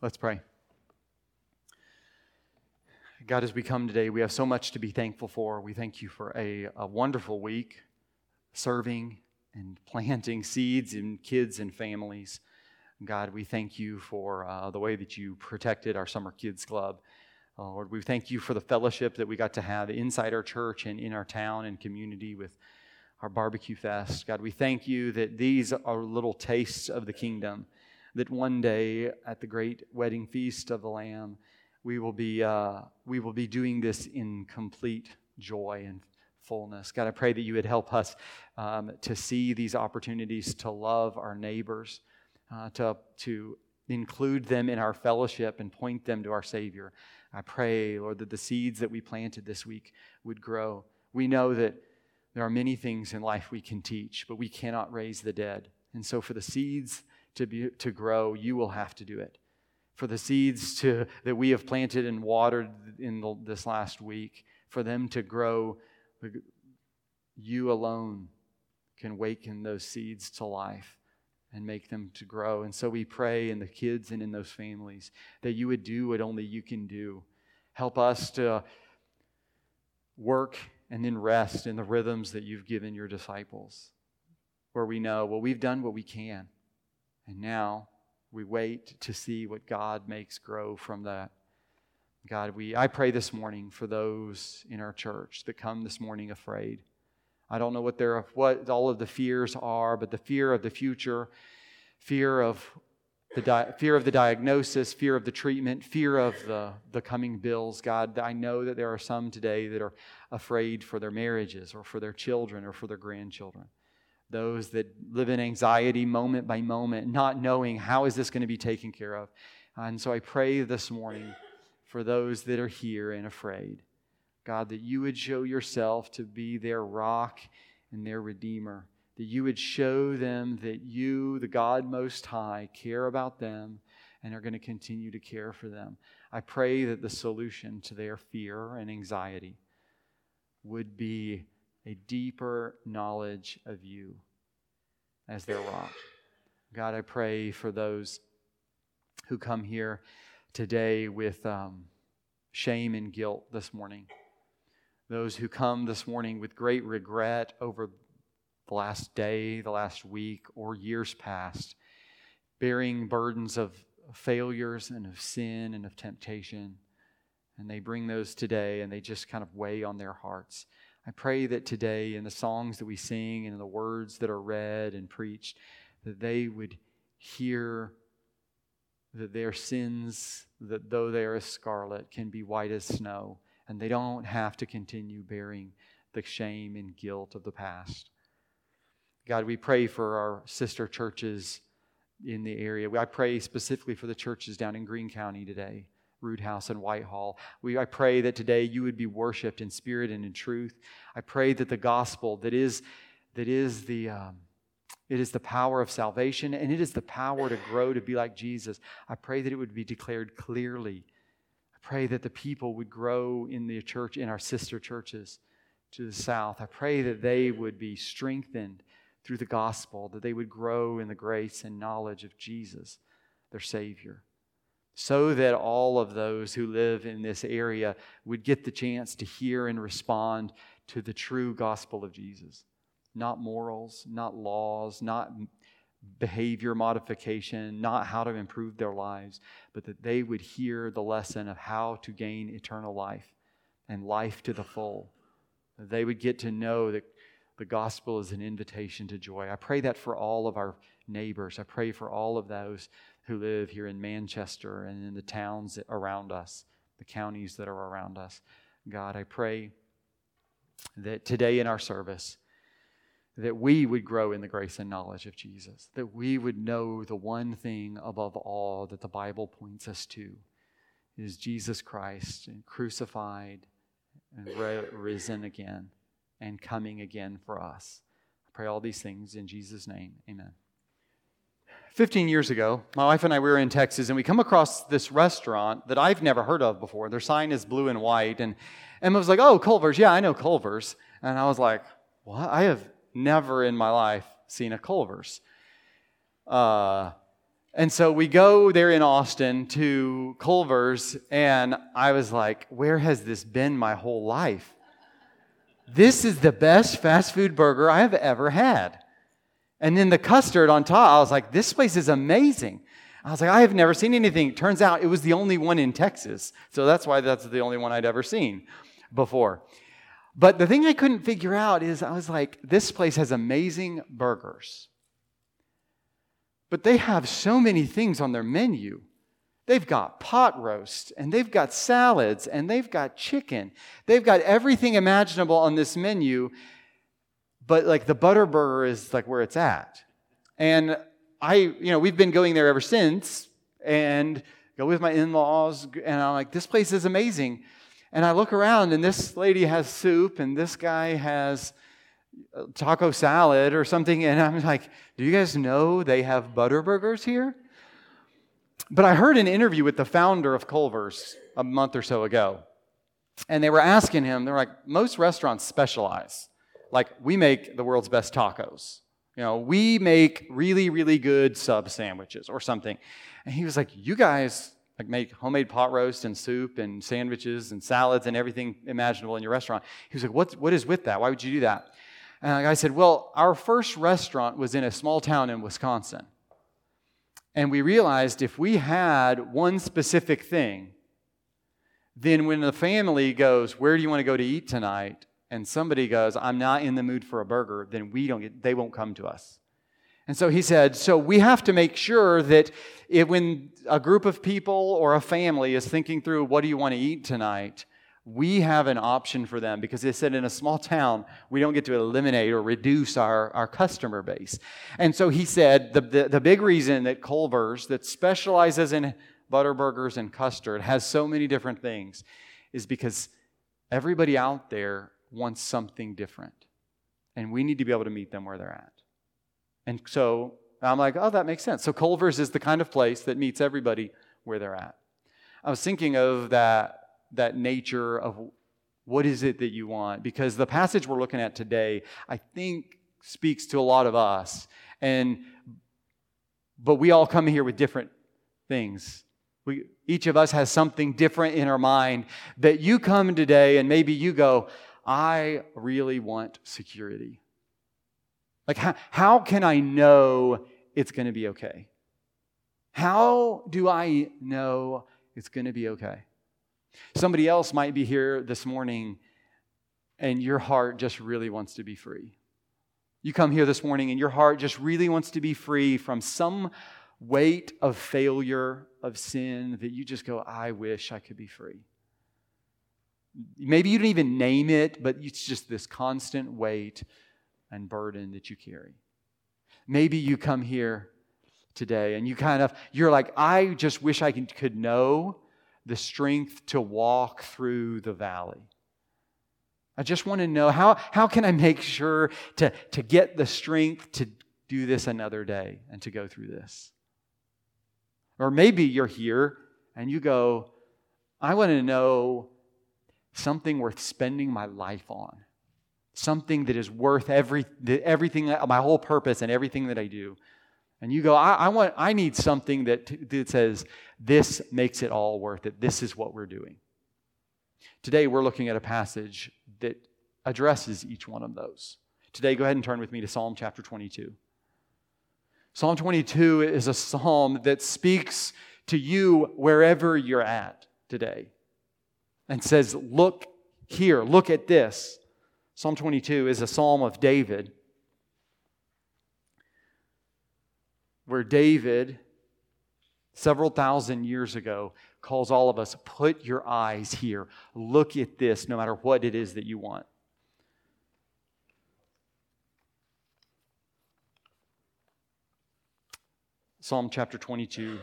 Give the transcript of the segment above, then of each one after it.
Let's pray. God, as we come today, we have so much to be thankful for. We thank you for a, a wonderful week serving and planting seeds in kids and families. God, we thank you for uh, the way that you protected our Summer Kids Club. Uh, Lord, we thank you for the fellowship that we got to have inside our church and in our town and community with our barbecue fest. God, we thank you that these are little tastes of the kingdom, that one day at the great wedding feast of the Lamb, we will be, uh, we will be doing this in complete joy and fullness. God, I pray that you would help us um, to see these opportunities to love our neighbors uh, to, to include them in our fellowship and point them to our Savior. I pray, Lord, that the seeds that we planted this week would grow. We know that there are many things in life we can teach, but we cannot raise the dead. And so, for the seeds to, be, to grow, you will have to do it. For the seeds to, that we have planted and watered in the, this last week, for them to grow, you alone can waken those seeds to life and make them to grow. And so we pray in the kids and in those families that you would do what only you can do. Help us to work and then rest in the rhythms that you've given your disciples, where we know, well, we've done what we can. And now we wait to see what God makes grow from that. God, we, I pray this morning for those in our church that come this morning afraid. I don't know what, their, what all of the fears are, but the fear of the future, fear of the di- fear of the diagnosis, fear of the treatment, fear of the, the coming bills. God, I know that there are some today that are afraid for their marriages or for their children or for their grandchildren. Those that live in anxiety moment by moment, not knowing how is this going to be taken care of. And so I pray this morning for those that are here and afraid. God, that you would show yourself to be their rock and their redeemer, that you would show them that you, the God Most High, care about them and are going to continue to care for them. I pray that the solution to their fear and anxiety would be a deeper knowledge of you as their rock. God, I pray for those who come here today with um, shame and guilt this morning those who come this morning with great regret over the last day, the last week, or years past, bearing burdens of failures and of sin and of temptation. And they bring those today and they just kind of weigh on their hearts. I pray that today, in the songs that we sing and in the words that are read and preached, that they would hear that their sins, that though they are as scarlet, can be white as snow and they don't have to continue bearing the shame and guilt of the past. God, we pray for our sister churches in the area. I pray specifically for the churches down in Greene County today, Roodhouse and Whitehall. We, I pray that today you would be worshiped in spirit and in truth. I pray that the gospel that is, that is the. Um, it is the power of salvation and it is the power to grow to be like Jesus. I pray that it would be declared clearly I pray that the people would grow in the church, in our sister churches to the south. I pray that they would be strengthened through the gospel, that they would grow in the grace and knowledge of Jesus, their Savior, so that all of those who live in this area would get the chance to hear and respond to the true gospel of Jesus. Not morals, not laws, not behavior modification, not how to improve their lives, but that they would hear the lesson of how to gain eternal life and life to the full. They would get to know that the gospel is an invitation to joy. I pray that for all of our neighbors. I pray for all of those who live here in Manchester and in the towns around us, the counties that are around us. God, I pray that today in our service, that we would grow in the grace and knowledge of Jesus, that we would know the one thing above all that the Bible points us to is Jesus Christ crucified and risen again and coming again for us. I pray all these things in Jesus' name. Amen. 15 years ago, my wife and I we were in Texas and we come across this restaurant that I've never heard of before. Their sign is blue and white. And Emma was like, Oh, Culver's. Yeah, I know Culver's. And I was like, What? I have never in my life seen a Culver's. Uh, And so we go there in Austin to Culver's, and I was like, where has this been my whole life? This is the best fast food burger I have ever had. And then the custard on top, I was like, this place is amazing. I was like, I have never seen anything. Turns out it was the only one in Texas. So that's why that's the only one I'd ever seen before. But the thing I couldn't figure out is I was like, this place has amazing burgers. But they have so many things on their menu. They've got pot roast and they've got salads and they've got chicken. They've got everything imaginable on this menu, but like the butter burger is like where it's at. And I, you know, we've been going there ever since and go with my in laws. And I'm like, this place is amazing. And I look around and this lady has soup and this guy has taco salad or something. And I'm like, do you guys know they have butter burgers here? But I heard an interview with the founder of Culver's a month or so ago. And they were asking him, they're like, most restaurants specialize. Like, we make the world's best tacos. You know, we make really, really good sub sandwiches or something. And he was like, you guys like make homemade pot roast and soup and sandwiches and salads and everything imaginable in your restaurant. He was like, what, what is with that? Why would you do that? And I said, Well, our first restaurant was in a small town in Wisconsin. And we realized if we had one specific thing, then when the family goes, Where do you want to go to eat tonight? And somebody goes, I'm not in the mood for a burger, then we don't get, they won't come to us. And so he said, so we have to make sure that when a group of people or a family is thinking through, what do you want to eat tonight? we have an option for them because they said in a small town, we don't get to eliminate or reduce our, our customer base. And so he said the, the, the big reason that Culver's, that specializes in butterburgers and custard, has so many different things is because everybody out there wants something different. And we need to be able to meet them where they're at. And so I'm like, oh, that makes sense. So Culver's is the kind of place that meets everybody where they're at. I was thinking of that that nature of what is it that you want? Because the passage we're looking at today, I think, speaks to a lot of us. And but we all come here with different things. We, each of us has something different in our mind that you come today and maybe you go, I really want security. Like, how, how can I know it's going to be okay? How do I know it's going to be okay? Somebody else might be here this morning and your heart just really wants to be free. You come here this morning and your heart just really wants to be free from some weight of failure, of sin that you just go, I wish I could be free. Maybe you don't even name it, but it's just this constant weight and burden that you carry. Maybe you come here today and you kind of, you're like, I just wish I could know the strength to walk through the valley. I just want to know how, how can I make sure to, to get the strength to do this another day and to go through this? Or maybe you're here and you go, I want to know something worth spending my life on, something that is worth every, everything, my whole purpose and everything that I do. And you go, I, I, want, I need something that, that says, this makes it all worth it. This is what we're doing. Today, we're looking at a passage that addresses each one of those. Today, go ahead and turn with me to Psalm chapter 22. Psalm 22 is a psalm that speaks to you wherever you're at today and says, Look here, look at this. Psalm 22 is a psalm of David where David, several thousand years ago, calls all of us put your eyes here. Look at this, no matter what it is that you want. Psalm chapter 22,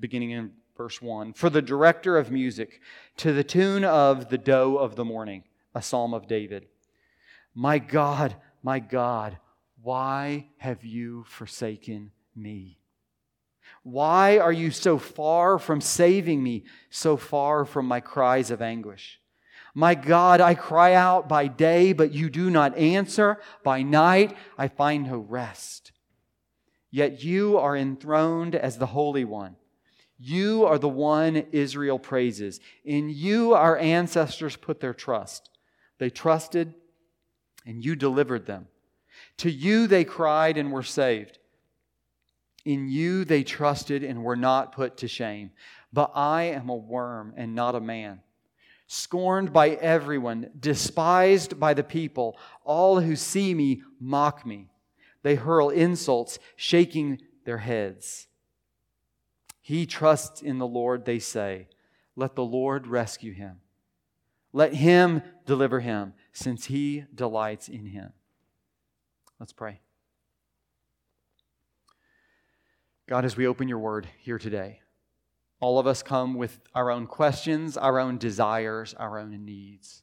beginning in verse 1. For the director of music, to the tune of the doe of the morning, a psalm of David. My God, my God, why have you forsaken me? Why are you so far from saving me, so far from my cries of anguish? My God, I cry out by day, but you do not answer. By night, I find no rest. Yet you are enthroned as the Holy One. You are the one Israel praises. In you our ancestors put their trust. They trusted, and you delivered them. To you they cried and were saved. In you they trusted and were not put to shame. But I am a worm and not a man, scorned by everyone, despised by the people. All who see me mock me. They hurl insults, shaking their heads. He trusts in the Lord, they say. Let the Lord rescue him. Let him deliver him, since he delights in him. Let's pray. God, as we open your word here today, all of us come with our own questions, our own desires, our own needs.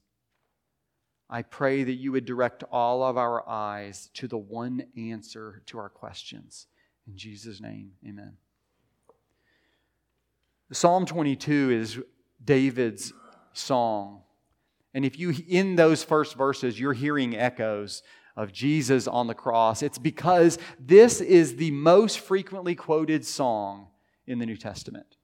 I pray that you would direct all of our eyes to the one answer to our questions. In Jesus' name, amen. Psalm 22 is David's song. And if you, in those first verses, you're hearing echoes of Jesus on the cross, it's because this is the most frequently quoted song in the New Testament.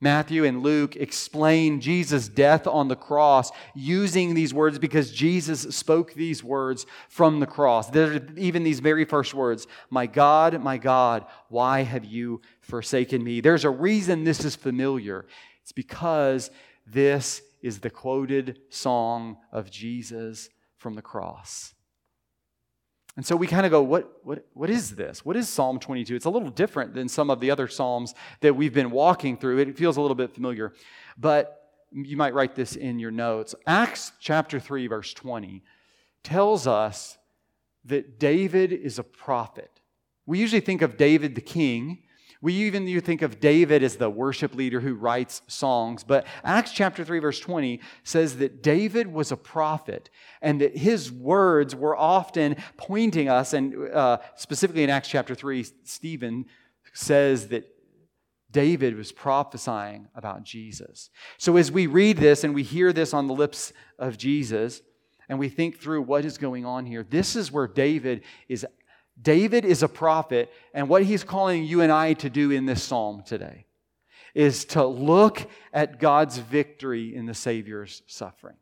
Matthew and Luke explain Jesus' death on the cross using these words because Jesus spoke these words from the cross. There even these very first words My God, my God, why have you forsaken me? There's a reason this is familiar. It's because this is the quoted song of Jesus from the cross. And so we kind of go, what, what, what is this? What is Psalm 22? It's a little different than some of the other Psalms that we've been walking through. It feels a little bit familiar. But you might write this in your notes. Acts chapter 3, verse 20 tells us that David is a prophet. We usually think of David the king, we even you think of David as the worship leader who writes songs, but Acts chapter 3 verse 20 says that David was a prophet and that his words were often pointing us and uh, specifically in Acts chapter 3 Stephen says that David was prophesying about Jesus. So as we read this and we hear this on the lips of Jesus and we think through what is going on here, this is where David is David is a prophet, and what he's calling you and I to do in this psalm today is to look at God's victory in the Savior's suffering.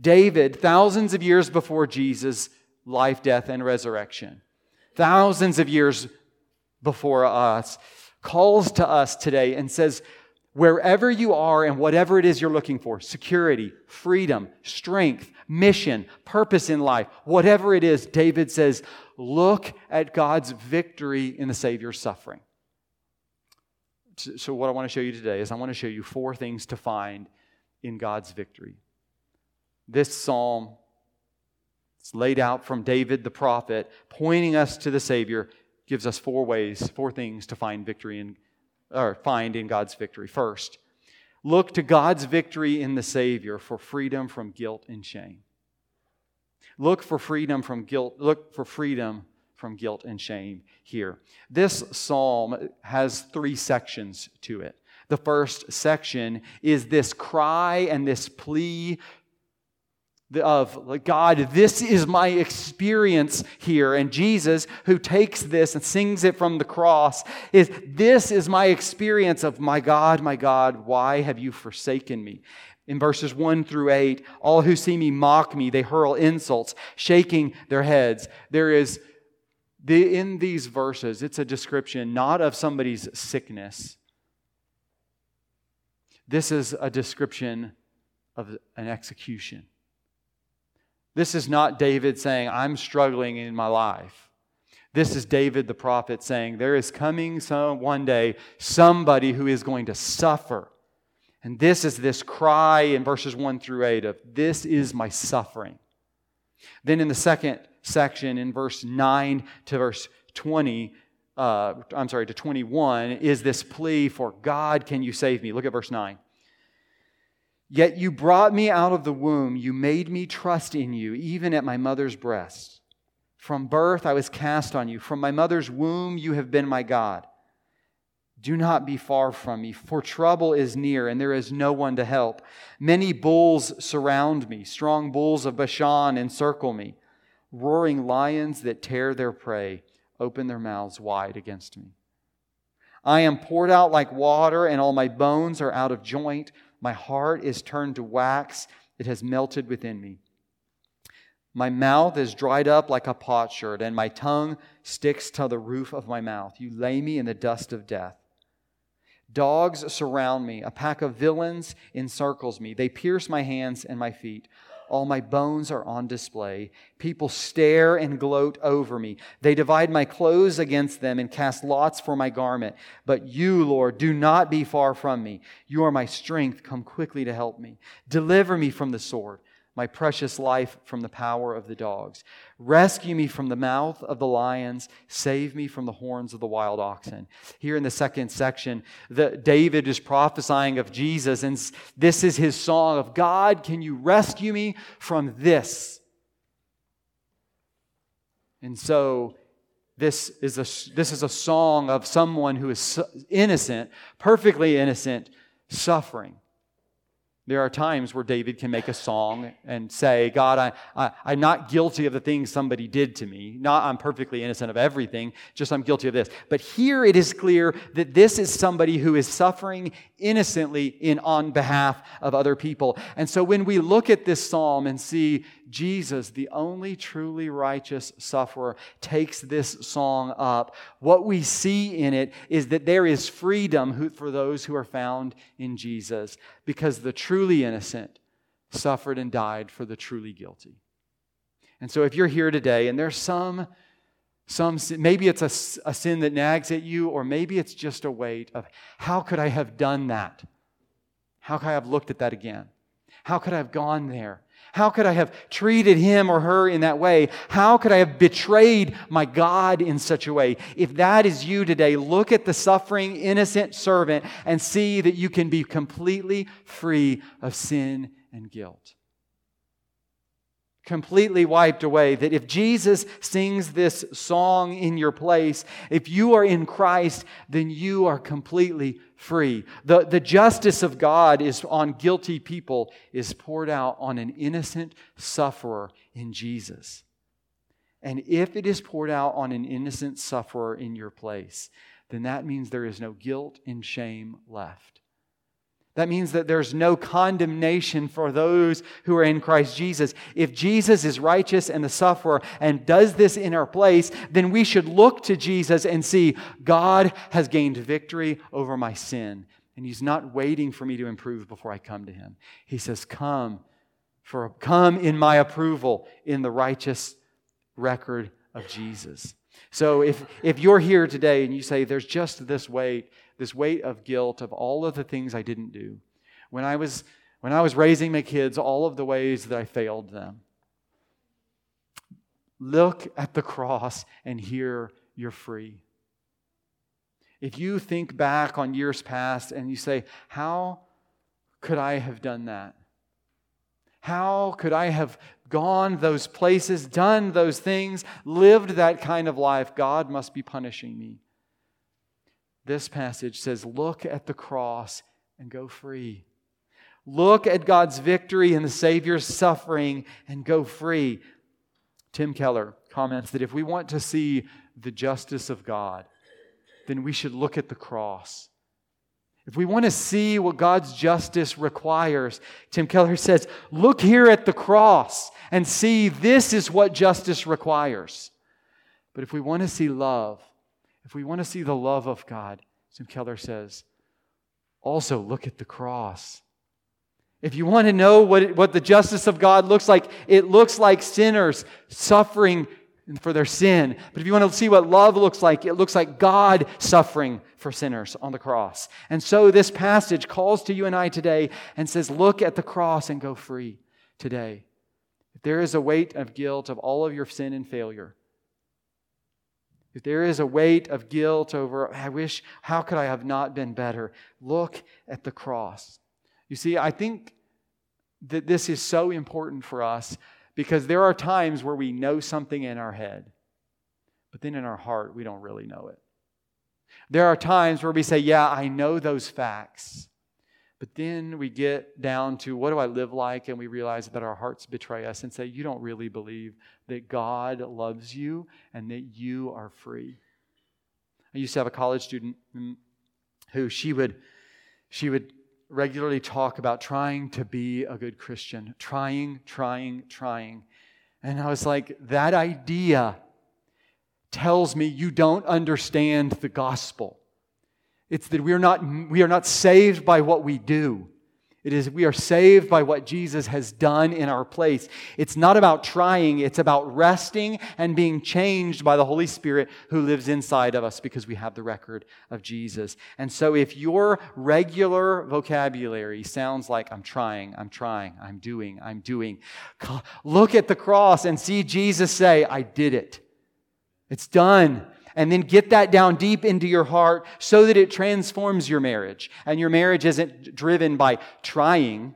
David, thousands of years before Jesus' life, death, and resurrection, thousands of years before us, calls to us today and says, Wherever you are and whatever it is you're looking for security, freedom, strength, mission, purpose in life, whatever it is, David says, look at God's victory in the Savior's suffering. So, what I want to show you today is I want to show you four things to find in God's victory. This psalm it's laid out from David the prophet, pointing us to the Savior, gives us four ways, four things to find victory in, or find in God's victory. First, look to God's victory in the Savior for freedom from guilt and shame. Look for freedom from guilt. Look for freedom from guilt and shame here. This psalm has three sections to it. The first section is this cry and this plea of God, this is my experience here. And Jesus, who takes this and sings it from the cross, is this is my experience of my God, my God, why have you forsaken me? in verses 1 through 8. All who see me mock me, they hurl insults, shaking their heads. There is, the, in these verses, it's a description not of somebody's sickness. This is a description of an execution. This is not David saying, I'm struggling in my life. This is David the prophet saying, There is coming some, one day somebody who is going to suffer and this is this cry in verses 1 through 8 of, This is my suffering. Then in the second section, in verse 9 to verse 20, uh, I'm sorry, to 21, is this plea for God, can you save me? Look at verse 9. Yet you brought me out of the womb. You made me trust in you, even at my mother's breast. From birth I was cast on you. From my mother's womb you have been my God. Do not be far from me, for trouble is near, and there is no one to help. Many bulls surround me, strong bulls of Bashan encircle me, roaring lions that tear their prey. open their mouths wide against me. I am poured out like water, and all my bones are out of joint. My heart is turned to wax, it has melted within me. My mouth is dried up like a potsherd, and my tongue sticks to the roof of my mouth. You lay me in the dust of death. Dogs surround me. A pack of villains encircles me. They pierce my hands and my feet. All my bones are on display. People stare and gloat over me. They divide my clothes against them and cast lots for my garment. But you, Lord, do not be far from me. You are my strength. Come quickly to help me. Deliver me from the sword my precious life from the power of the dogs. Rescue me from the mouth of the lions. Save me from the horns of the wild oxen. Here in the second section, the, David is prophesying of Jesus, and this is his song of God, can you rescue me from this? And so this is a, this is a song of someone who is innocent, perfectly innocent, suffering. There are times where David can make a song and say, God, I, I, am not guilty of the things somebody did to me. Not I'm perfectly innocent of everything, just I'm guilty of this. But here it is clear that this is somebody who is suffering innocently in on behalf of other people. And so when we look at this psalm and see Jesus, the only truly righteous sufferer, takes this song up, what we see in it is that there is freedom for those who are found in Jesus because the truly innocent suffered and died for the truly guilty. And so if you're here today and there's some some maybe it's a, a sin that nags at you or maybe it's just a weight of how could I have done that? How could I have looked at that again? How could I have gone there? How could I have treated him or her in that way? How could I have betrayed my God in such a way? If that is you today, look at the suffering, innocent servant and see that you can be completely free of sin and guilt completely wiped away. That if Jesus sings this song in your place, if you are in Christ, then you are completely free. The, the justice of God is on guilty people is poured out on an innocent sufferer in Jesus. And if it is poured out on an innocent sufferer in your place, then that means there is no guilt and shame left. That means that there's no condemnation for those who are in Christ Jesus. If Jesus is righteous and the sufferer and does this in our place, then we should look to Jesus and see God has gained victory over my sin. And He's not waiting for me to improve before I come to Him. He says, Come, for come in my approval in the righteous record of Jesus. So if, if you're here today and you say, There's just this weight, this weight of guilt of all of the things I didn't do. When I was, when I was raising my kids, all of the ways that I failed them. Look at the cross and hear you're free. If you think back on years past and you say, How could I have done that? How could I have gone those places, done those things, lived that kind of life? God must be punishing me this passage says, Look at the cross and go free. Look at God's victory and the Savior's suffering and go free. Tim Keller comments that if we want to see the justice of God, then we should look at the cross. If we want to see what God's justice requires, Tim Keller says, look here at the cross and see this is what justice requires. But if we want to see love, if we want to see the love of God, Tim Keller says, also look at the cross. If you want to know what, what the justice of God looks like, it looks like sinners suffering for their sin. But if you want to see what love looks like, it looks like God suffering for sinners on the cross. And so this passage calls to you and I today and says, Look at the cross and go free today. If there is a weight of guilt of all of your sin and failure, if there is a weight of guilt over, I wish, how could I have not been better? Look at the cross. You see, I think that this is so important for us because there are times where we know something in our head, but then in our heart, we don't really know it. There are times where we say, Yeah, I know those facts, But then we get down to what do I live like? And we realize that our hearts betray us and say, You don't really believe that God loves you and that you are free. I used to have a college student who she would, she would regularly talk about trying to be a good Christian, trying, trying, trying. And I was like, That idea tells me you don't understand the gospel. It's that we are not, we are not saved by what we do. It is we are saved by what Jesus has done in our place. It's not about trying, it's about resting and being changed by the Holy Spirit who lives inside of us because we have the record of Jesus. And so if your regular vocabulary sounds like I'm trying, I'm trying, I'm doing, I'm doing, look at the cross and see Jesus say, I did it. It's done and then get that down deep into your heart so that it transforms your marriage. And your marriage isn't driven by trying,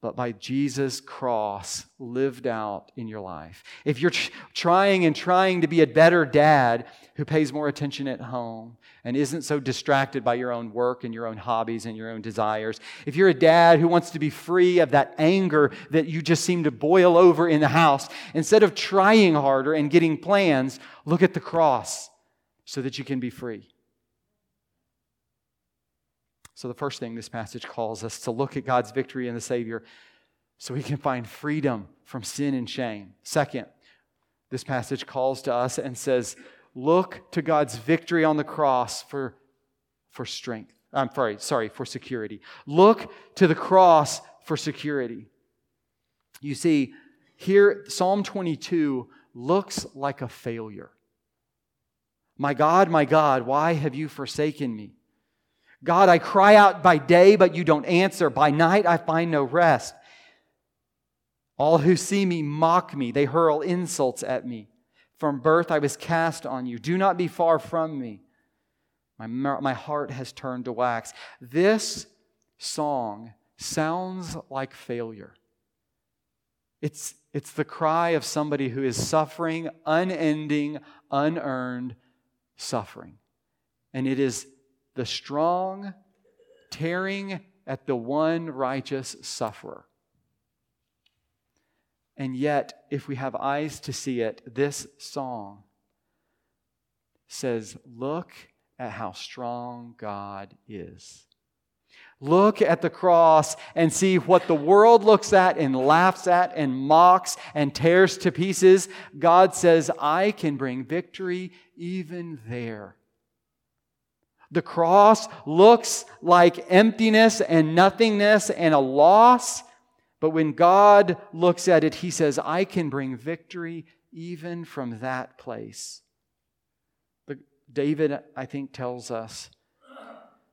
but by Jesus' cross lived out in your life. If you're tr- trying and trying to be a better dad who pays more attention at home and isn't so distracted by your own work and your own hobbies and your own desires, if you're a dad who wants to be free of that anger that you just seem to boil over in the house, instead of trying harder and getting plans, look at the cross so that you can be free. So, the first thing this passage calls us to look at God's victory in the Savior so we can find freedom from sin and shame. Second, this passage calls to us and says, Look to God's victory on the cross for, for strength. I'm sorry, sorry, for security. Look to the cross for security. You see, here, Psalm 22 looks like a failure. My God, my God, why have you forsaken me? God, I cry out by day, but you don't answer. By night, I find no rest. All who see me mock me, they hurl insults at me. From birth, I was cast on you. Do not be far from me. My, my heart has turned to wax. This song sounds like failure. It's, it's the cry of somebody who is suffering unending, unearned suffering. And it is the strong tearing at the one righteous sufferer. And yet, if we have eyes to see it, this song says, Look at how strong God is. Look at the cross and see what the world looks at and laughs at and mocks and tears to pieces. God says, I can bring victory even there. The cross looks like emptiness and nothingness and a loss, but when God looks at it, He says, I can bring victory even from that place. But David, I think, tells us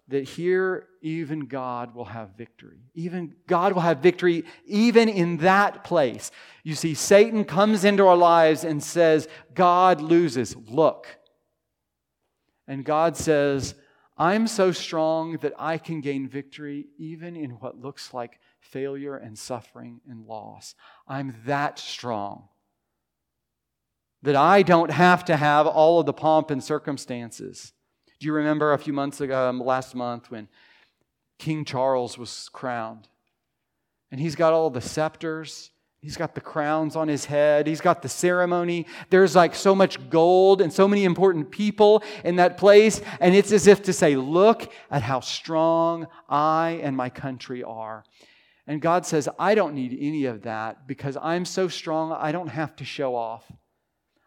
that here even God will have victory. Even God will have victory even in that place. You see, Satan comes into our lives and says, God loses. Look. And God says, I'm so strong that I can gain victory even in what looks like failure and suffering and loss. I'm that strong that I don't have to have all of the pomp and circumstances. Do you remember a few months ago, um, last month, when King Charles was crowned? And he's got all the scepters, he's got the crowns on his head, he's got the ceremony. There's like so much gold and so many important people in that place. And it's as if to say, Look at how strong I and my country are. And God says, I don't need any of that because I'm so strong, I don't have to show off.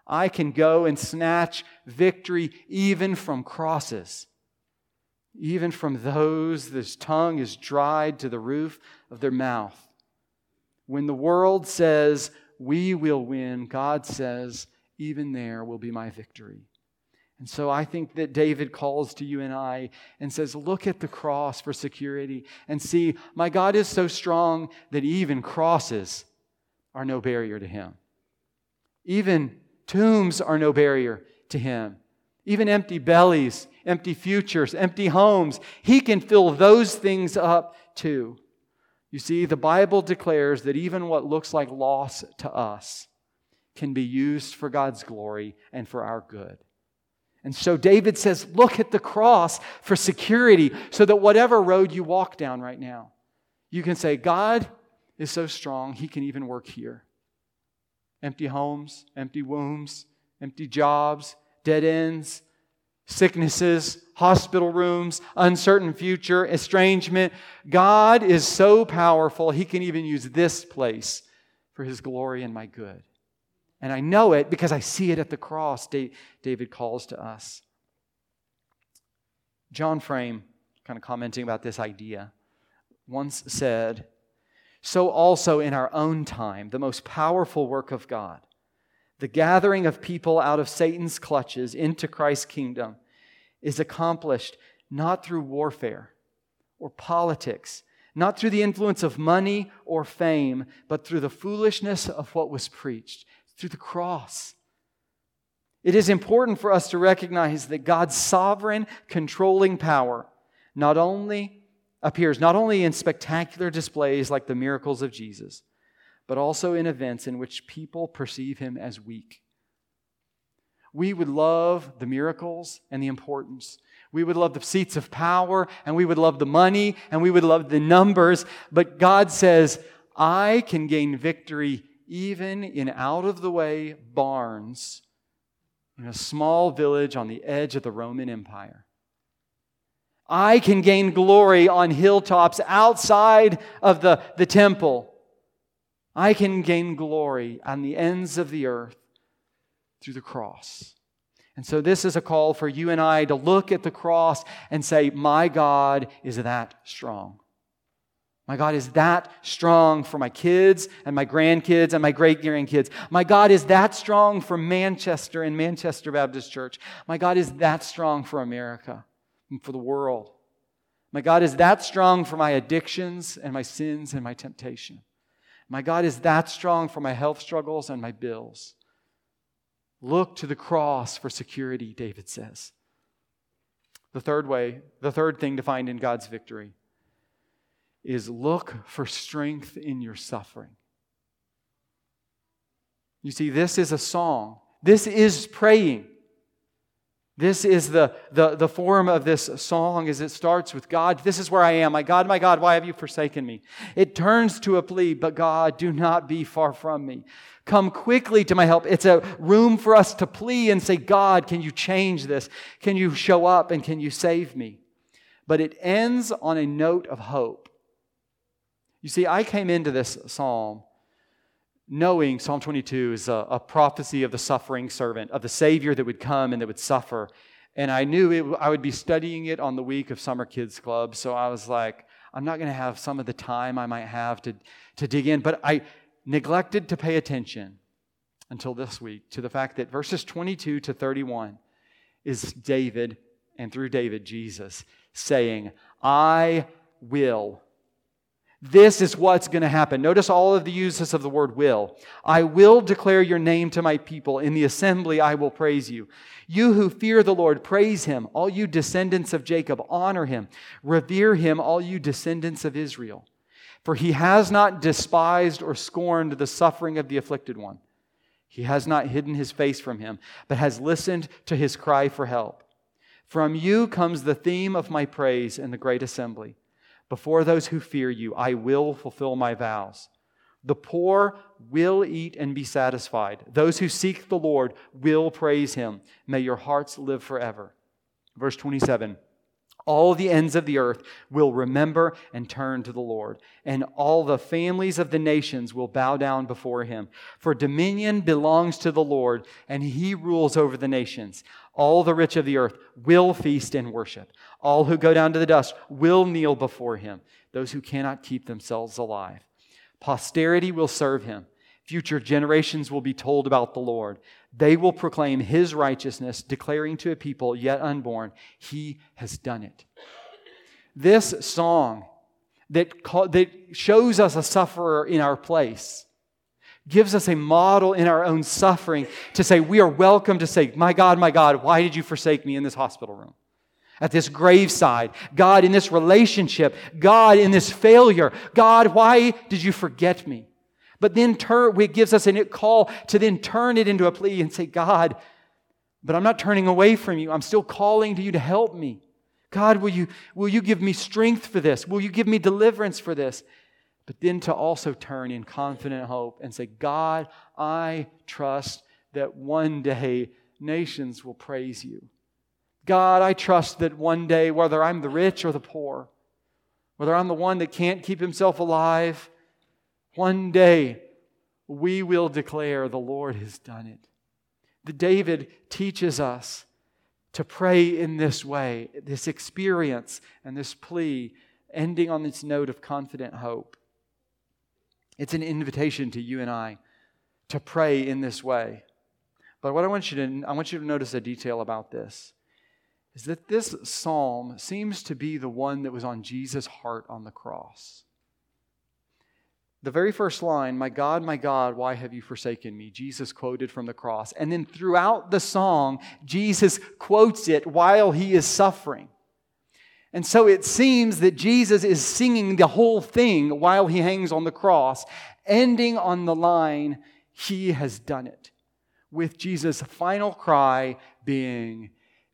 I can go and snatch victory even from crosses, even from those whose tongue is dried to the roof of their mouth. When the world says, We will win, God says, Even there will be my victory. And so I think that David calls to you and I and says, Look at the cross for security and see, my God is so strong that even crosses are no barrier to him. Even Tombs are no barrier to him. Even empty bellies, empty futures, empty homes, he can fill those things up too. You see, the Bible declares that even what looks like loss to us can be used for God's glory and for our good. And so David says, Look at the cross for security so that whatever road you walk down right now, you can say, God is so strong, he can even work here. Empty homes, empty wombs, empty jobs, dead ends, sicknesses, hospital rooms, uncertain future, estrangement. God is so powerful, he can even use this place for his glory and my good. And I know it because I see it at the cross, David calls to us. John Frame, kind of commenting about this idea, once said, So also in our own time, the most powerful work of God, the gathering of people out of Satan's clutches into Christ's kingdom, is accomplished not through warfare or politics, not through the influence of money or fame, but through the foolishness of what was preached through the cross. It is important for us to recognize that God's sovereign, controlling power not only appears not only in spectacular displays like the miracles of Jesus, but also in events in which people perceive him as weak. We would love the miracles and the importance. We would love the seats of power and we would love the money and we would love the numbers. But God says, I can gain victory even in out of the way barns in a small village on the edge of the Roman Empire. I can gain glory on hilltops outside of the, the temple. I can gain glory on the ends of the earth through the cross. And so, this is a call for you and I to look at the cross and say, My God is that strong. My God is that strong for my kids and my grandkids and my great grandkids. My God is that strong for Manchester and Manchester Baptist Church. My God is that strong for America and for the world. My God is that strong for my addictions and my sins and my temptation. My God is that strong for my health struggles and my bills. Look to the cross for security, David says. The third way, the third thing to find in God's victory is look for strength in your suffering. You see, this is a song. This is praying. This is the, the, the form of this song as it starts with God, this is where I am. My God, my God, why have you forsaken me? It turns to a plea, but God, do not be far from me. Come quickly to my help. It's a room for us to plea and say, God, can you change this? Can you show up and can you save me? But it ends on a note of hope. You see, I came into this psalm knowing Psalm 22 is a, a, prophecy of the suffering servant, of the Savior that would come and that would suffer. And I knew it, I would be studying it on the week of Summer Kids Club. So I was like, I'm not going to have some of the time I might have to, to dig in. But I neglected to pay attention until this week to the fact that verses 22 to 31 is David, and through David, Jesus, saying, I will this is what's going to happen. Notice all of the uses of the word will. I will declare your name to my people. In the assembly, I will praise you. You who fear the Lord, praise him. All you descendants of Jacob, honor him. Revere him, all you descendants of Israel. For he has not despised or scorned the suffering of the afflicted one. He has not hidden his face from him, but has listened to his cry for help. From you comes the theme of my praise in the great assembly. Before those who fear you, I will fulfill my vows. The poor will eat and be satisfied. Those who seek the Lord will praise him. May your hearts live forever. Verse 27 All the ends of the earth will remember and turn to the Lord, and all the families of the nations will bow down before him. For dominion belongs to the Lord, and he rules over the nations. All the rich of the earth will feast and worship. All who go down to the dust will kneel before him, those who cannot keep themselves alive. Posterity will serve him. Future generations will be told about the Lord. They will proclaim his righteousness, declaring to a people yet unborn, He has done it. This song that, that shows us a sufferer in our place gives us a model in our own suffering to say, We are welcome to say, My God, my God, why did you forsake me in this hospital room? At this graveside, God, in this relationship, God, in this failure, God, why did you forget me? But then turn, it gives us a call to then turn it into a plea and say, God, But I'm not turning away from you. I'm still calling to you to help me. God, will you, will you give me strength for this? Will you give me deliverance for this? But then to also turn in confident hope and say, God, I trust that one day nations will praise you. God, I trust that one day, whether I'm the rich or the poor, whether I'm the one that can't keep himself alive, one day we will declare the Lord has done it. The David teaches us to pray in this way, this experience and this plea, ending on this note of confident hope. It's an invitation to you and I to pray in this way. But what I want you to I want you to notice a detail about this is that this psalm seems to be the one that was on Jesus' heart on the cross. The very first line, My God, my God, why have you forsaken me? Jesus quoted from the cross. And then throughout the song, Jesus quotes it while he is suffering. And so it seems that Jesus is singing the whole thing while he hangs on the cross, ending on the line, He has done it, with Jesus' final cry being,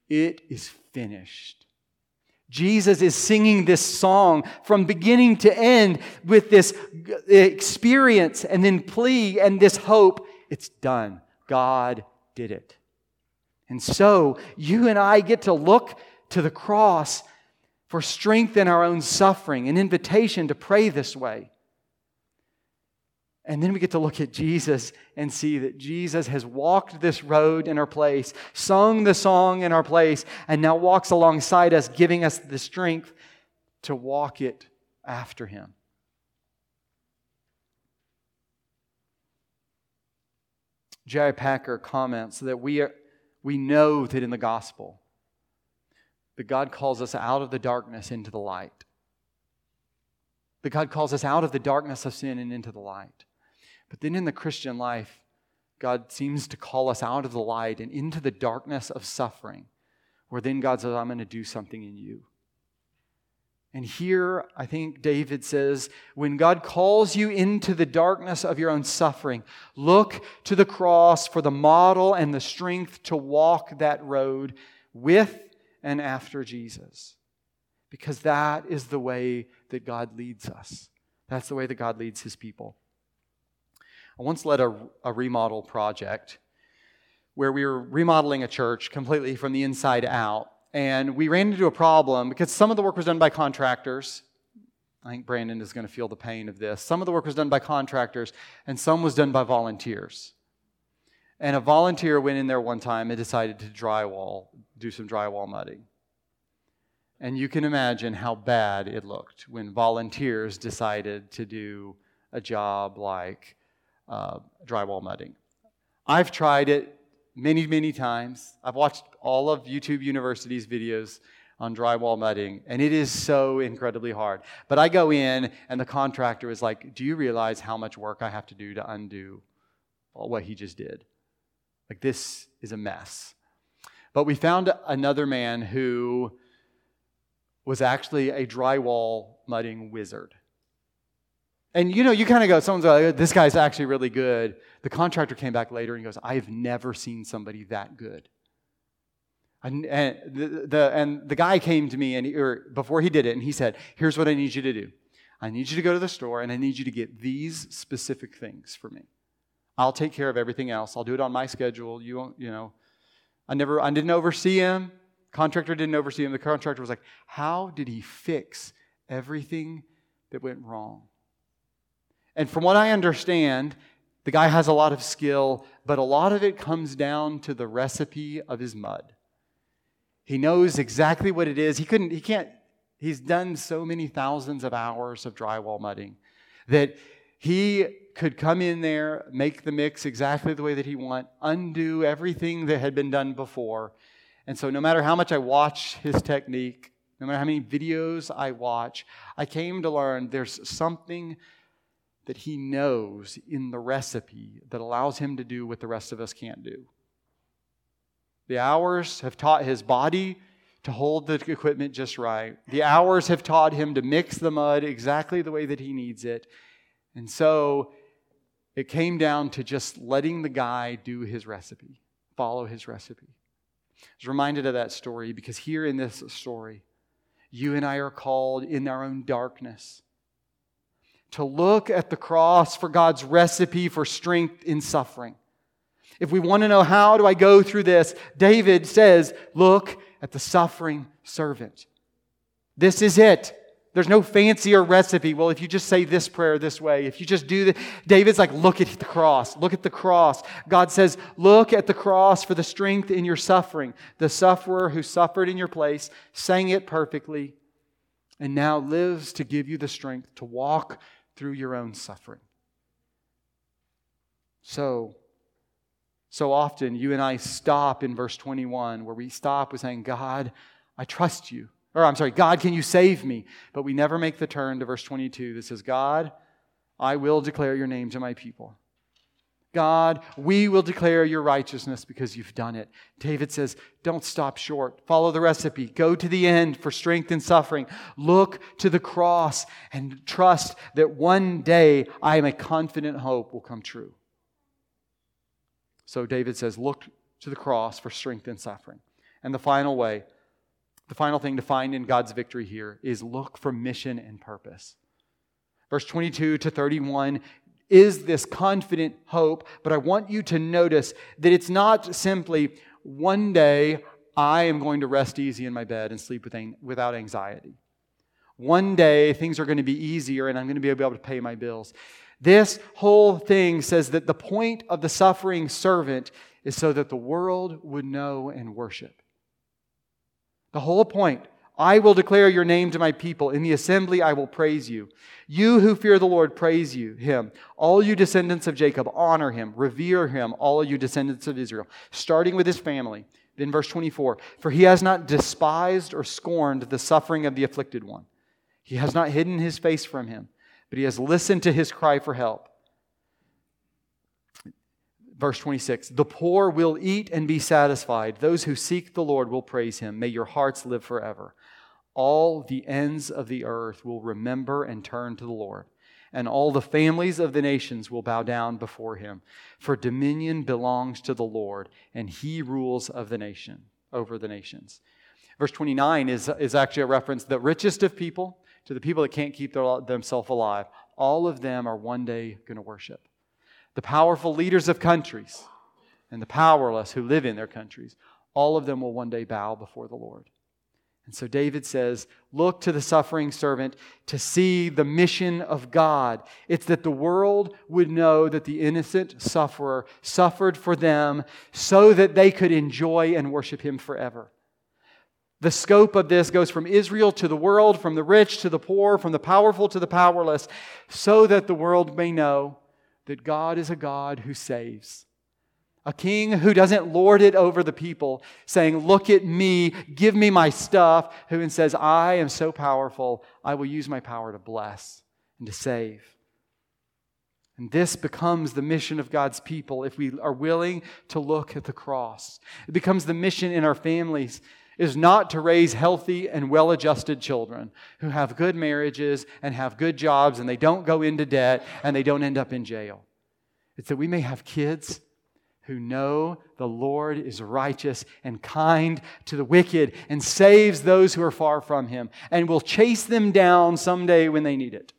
It is finished. Jesus is singing this song from beginning to end with this experience and then plea and this hope. It's done. God did it. And so you and I get to look to the cross for strength in our own suffering, an invitation to pray this way. And then we get to look at Jesus and see that Jesus has walked this road in our place, sung the song in our place, and now walks alongside us, giving us the strength to walk it after him. J.I. Packer comments that we, are, we know that in the gospel, that God calls us out of the darkness into the light. That God calls us out of the darkness of sin and into the light. But then in the Christian life, God seems to call us out of the light and into the darkness of suffering, where then God says, I'm going to do something in you. And here, I think David says, when God calls you into the darkness of your own suffering, look to the cross for the model and the strength to walk that road with and after Jesus. Because that is the way that God leads us. That's the way that God leads his people. I once led a, a remodel project where we were remodeling a church completely from the inside out. And we ran into a problem because some of the work was done by contractors. I think Brandon is going to feel the pain of this. Some of the work was done by contractors, and some was done by volunteers. And a volunteer went in there one time and decided to drywall, do some drywall mudding. And you can imagine how bad it looked when volunteers decided to do a job like uh, drywall mudding. I've tried it many, many times. I've watched all of YouTube University's videos on drywall mudding, and it is so incredibly hard. But I go in, and the contractor is like, Do you realize how much work I have to do to undo what he just did? Like, this is a mess. But we found another man who was actually a drywall mudding wizard. And you know, you kind of go, someone's like, this guy's actually really good. The contractor came back later and he goes, I've never seen somebody that good. And, and the, the, and the guy came to me and he, or before he did it, and he said, Here's what I need you to do. I need you to go to the store and I need you to get these specific things for me. I'll take care of everything else. I'll do it on my schedule. You won't, you know. I never, I didn't oversee him. Contractor didn't oversee him. The contractor was like, How did he fix everything that went wrong? And from what I understand, the guy has a lot of skill, but a lot of it comes down to the recipe of his mud. He knows exactly what it is. He couldn't, he can't, he's done so many thousands of hours of drywall mudding that he could come in there, make the mix exactly the way that he want, undo everything that had been done before. And so no matter how much I watch his technique, no matter how many videos I watch, I came to learn there's something that he knows in the recipe that allows him to do what the rest of us can't do. The hours have taught his body to hold the equipment just right. The hours have taught him to mix the mud exactly the way that he needs it. And so it came down to just letting the guy do his recipe, follow his recipe. I was reminded of that story because here in this story, you and I are called in our own darkness to look at the cross for God's recipe for strength in suffering. If we want to know how do I go through this, David says, look at the suffering servant. This is it. There's no fancier recipe. Well, if you just say this prayer this way, if you just do the, David's like, look at the cross. Look at the cross. God says, look at the cross for the strength in your suffering. The sufferer who suffered in your place, sang it perfectly, and now lives to give you the strength to walk through your own suffering. So, so often you and I stop in verse 21 where we stop with saying, God, I trust you. Or I'm sorry, God, can you save me? But we never make the turn to verse 22 that says, God, I will declare your name to my people. God, we will declare your righteousness because you've done it. David says, don't stop short. Follow the recipe. Go to the end for strength in suffering. Look to the cross and trust that one day I am a confident hope will come true. So David says, look to the cross for strength in suffering. And the final way, the final thing to find in God's victory here is look for mission and purpose. Verse 22 to 31 is this confident hope, but I want you to notice that it's not simply one day I am going to rest easy in my bed and sleep without anxiety. One day things are going to be easier and I'm going to be able to pay my bills. This whole thing says that the point of the suffering servant is so that the world would know and worship. The whole point. I will declare your name to my people. In the assembly, I will praise you. You who fear the Lord, praise you, him. All you descendants of Jacob, honor him, revere him, all you descendants of Israel, starting with his family. Then, verse 24 For he has not despised or scorned the suffering of the afflicted one, he has not hidden his face from him, but he has listened to his cry for help. Verse 26 The poor will eat and be satisfied. Those who seek the Lord will praise him. May your hearts live forever. All the ends of the earth will remember and turn to the Lord, and all the families of the nations will bow down before him. For dominion belongs to the Lord, and he rules of the nation over the nations. Verse 29 is, is actually a reference the richest of people to the people that can't keep their, themselves alive. All of them are one day going to worship the powerful leaders of countries and the powerless who live in their countries, all of them will one day bow before the Lord. And so David says, Look to the suffering servant to see the mission of God. It's that the world would know that the innocent sufferer suffered for them so that they could enjoy and worship him forever. The scope of this goes from Israel to the world, from the rich to the poor, from the powerful to the powerless, so that the world may know that God is a God who saves. A king who doesn't lord it over the people, saying, Look at me, give me my stuff, who says, I am so powerful, I will use my power to bless and to save. And this becomes the mission of God's people if we are willing to look at the cross. It becomes the mission in our families is not to raise healthy and well adjusted children who have good marriages and have good jobs and they don't go into debt and they don't end up in jail. It's that we may have kids who know the Lord is righteous and kind to the wicked and saves those who are far from him and will chase them down someday when they need it.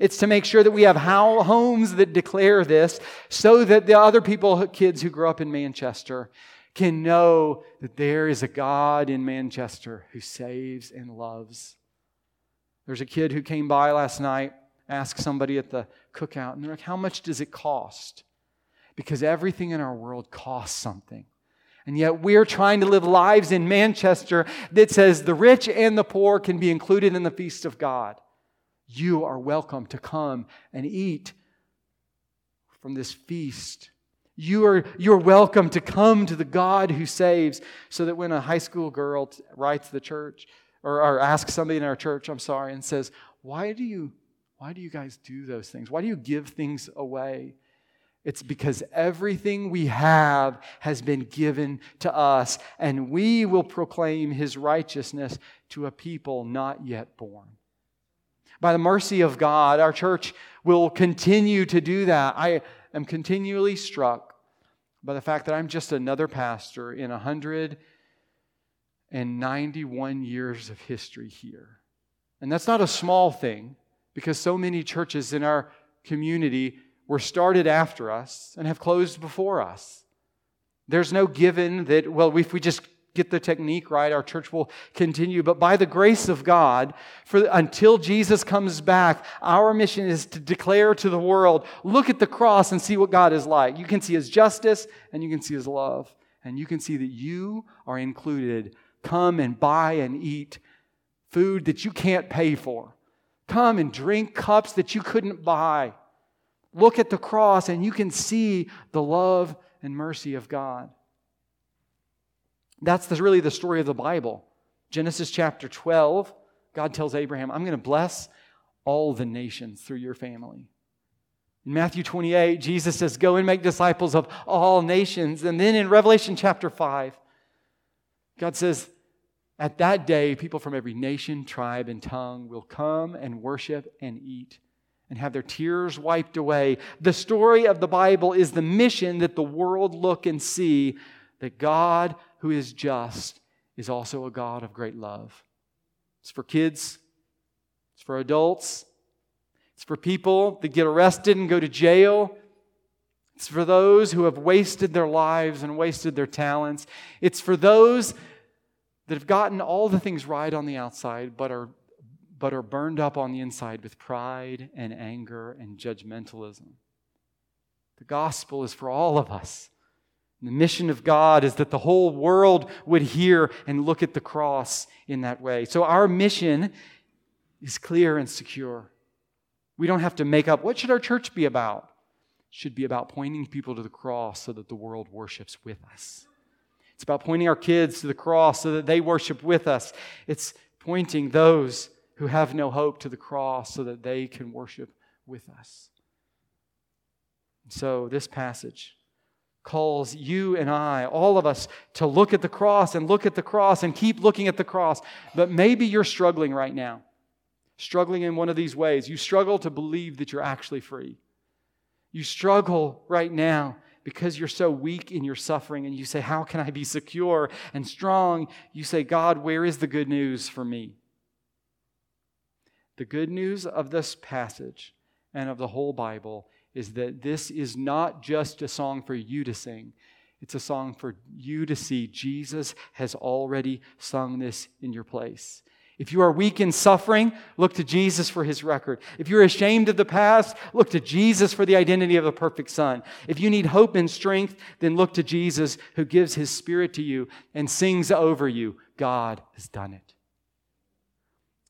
It's to make sure that we have homes that declare this so that the other people, kids who grew up in Manchester, can know that there is a God in Manchester who saves and loves. There's a kid who came by last night, asked somebody at the cookout, and they're like, How much does it cost? Because everything in our world costs something. And yet we're trying to live lives in Manchester that says the rich and the poor can be included in the feast of God. You are welcome to come and eat from this feast you are, you're welcome to come to the God who saves, so that when a high school girl writes the church or, or asks somebody in our church, I'm sorry, and says, Why do you why do you guys do those things? Why do you give things away? It's because everything we have has been given to us, and we will proclaim his righteousness to a people not yet born. By the mercy of God, our church will continue to do that. I am continually struck by the fact that I'm just another pastor in a hundred and 91 years of history here. And that's not a small thing because so many churches in our community were started after us and have closed before us. There's no given that, well, if we just get the technique right, our church will continue. But by the grace of God, for until Jesus comes back, our mission is to declare to the world, look at the cross and see what God is like. You can see his justice and you can see his love. And you can see that you are included. Come and buy and eat food that you can't pay for. Come and drink cups that you couldn't buy. Look at the cross and you can see the love and mercy of God. That's the, really the story of the Bible. Genesis chapter 12, God tells Abraham, I'm going to bless all the nations through your family. In Matthew 28, Jesus says, Go and make disciples of all nations. And then in Revelation chapter 5, God says, At that day, people from every nation, tribe, and tongue will come and worship and eat and have their tears wiped away. The story of the Bible is the mission that the world look and see that God, who is just, is also a God of great love. It's for kids, it's for adults, it's for people that get arrested and go to jail. It's for those who have wasted their lives and wasted their talents. It's for those that have gotten all the things right on the outside but are but are burned up on the inside with pride and anger and judgmentalism. The gospel is for all of us. The mission of God is that the whole world would hear and look at the cross in that way. So our mission is clear and secure. We don't have to make up what should our church be about? It should be about pointing people to the cross so that the world worships with us. It's about pointing our kids to the cross so that they worship with us. It's pointing those who have no hope to the cross so that they can worship with us. So, this passage calls you and I, all of us, to look at the cross and look at the cross and keep looking at the cross. But maybe you're struggling right now, struggling in one of these ways. You struggle to believe that you're actually free. You struggle right now because you're so weak in your suffering and you say, How can I be secure and strong? You say, God, where is the good news for me? The good news of this passage and of the whole Bible is that this is not just a song for you to sing. It's a song for you to see. Jesus has already sung this in your place. If you are weak in suffering, look to Jesus for his record. If you're ashamed of the past, look to Jesus for the identity of the perfect Son. If you need hope and strength, then look to Jesus who gives his Spirit to you and sings over you. God has done it.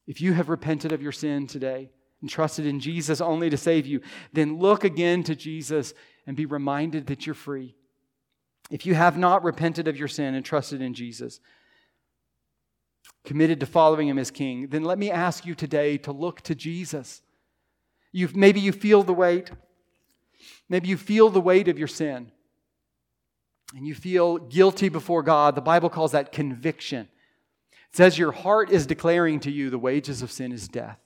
If you have repented of your sin today and trusted in Jesus only to save you, then look again to Jesus and be reminded that you're free. If you have not repented of your sin and trusted in Jesus, committed to following him as king, then let me ask you today to look to Jesus. you maybe you feel the weight. Maybe you feel the weight of your sin. And you feel guilty before God. The Bible calls that conviction. It says your heart is declaring to you the wages of sin is death.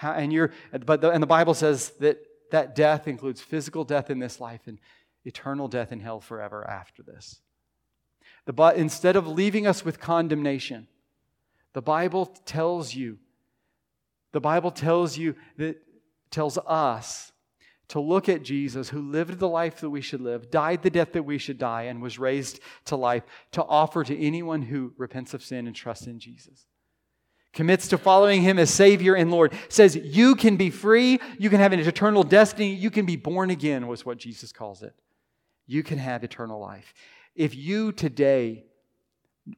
How, and, you're, but the, and the Bible says that that death includes physical death in this life and eternal death in hell forever after this. The, but instead of leaving us with condemnation, the Bible tells you, the Bible tells you that tells us to look at Jesus, who lived the life that we should live, died the death that we should die, and was raised to life, to offer to anyone who repents of sin and trusts in Jesus. Commits to following him as Savior and Lord. Says you can be free, you can have an eternal destiny, you can be born again, was what Jesus calls it. You can have eternal life. If you today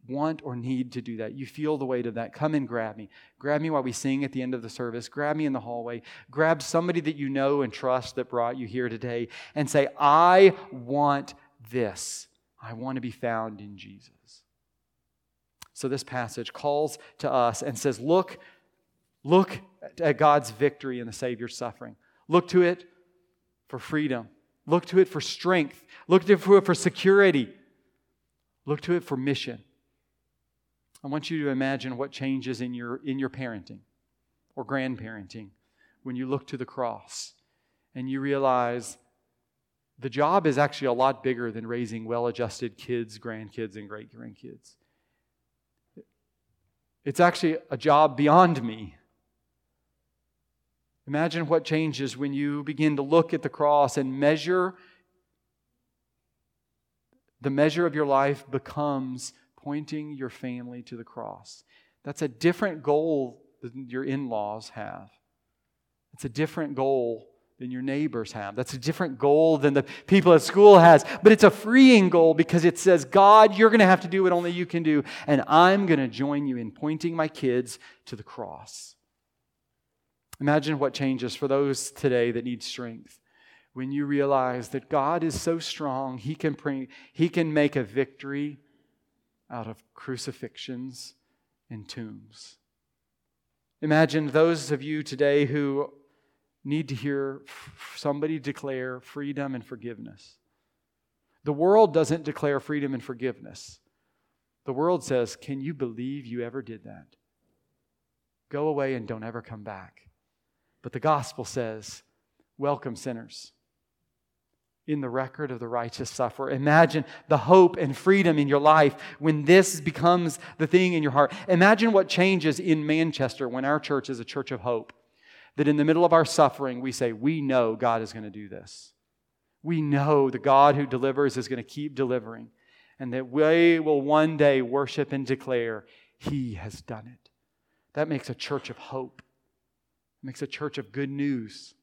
want or need to do that, you feel the weight of that, come and grab me. Grab me while we sing at the end of the service. Grab me in the hallway. Grab somebody that you know and trust that brought you here today and say, I want this. I want to be found in Jesus. So this passage calls to us and says, Look, look at God's victory in the Savior's suffering. Look to it for freedom. Look to it for strength. Look to it for security. Look to it for mission. I want you to imagine what changes in your, in your parenting or grandparenting when you look to the cross and you realize the job is actually a lot bigger than raising well adjusted kids, grandkids, and great grandkids. It's actually a job beyond me. Imagine what changes when you begin to look at the cross and measure. The measure of your life becomes pointing your family to the cross. That's a different goal than your in laws have. It's a different goal than your neighbors have. That's a different goal than the people at school has, but it's a freeing goal because it says, God, you're going to have to do what only you can do, and I'm going to join you in pointing my kids to the cross. Imagine what changes for those today that need strength when you realize that God is so strong, He can, bring, he can make a victory out of crucifixions and tombs. Imagine those of you today who need to hear somebody declare freedom and forgiveness. The world doesn't declare freedom and forgiveness. The world says, Can you believe you ever did that? Go away and don't ever come back. But the gospel says, Welcome, sinners. In the record of the righteous sufferer. Imagine the hope and freedom in your life when this becomes the thing in your heart. Imagine what changes in Manchester when our church is a church of hope that in the middle of our suffering, we say, We know God is going to do this. We know the God who delivers is going to keep delivering, and that we will one day worship and declare, He has done it. That makes a church of hope, it makes a church of good news.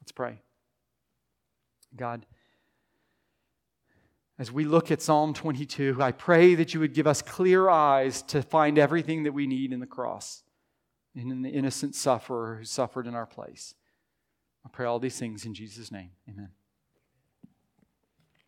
Let's pray. God, as we look at Psalm 22, I pray that you would give us clear eyes to find everything that we need in the cross and in the innocent sufferer who suffered in our place. I pray all these things in Jesus' name. Amen.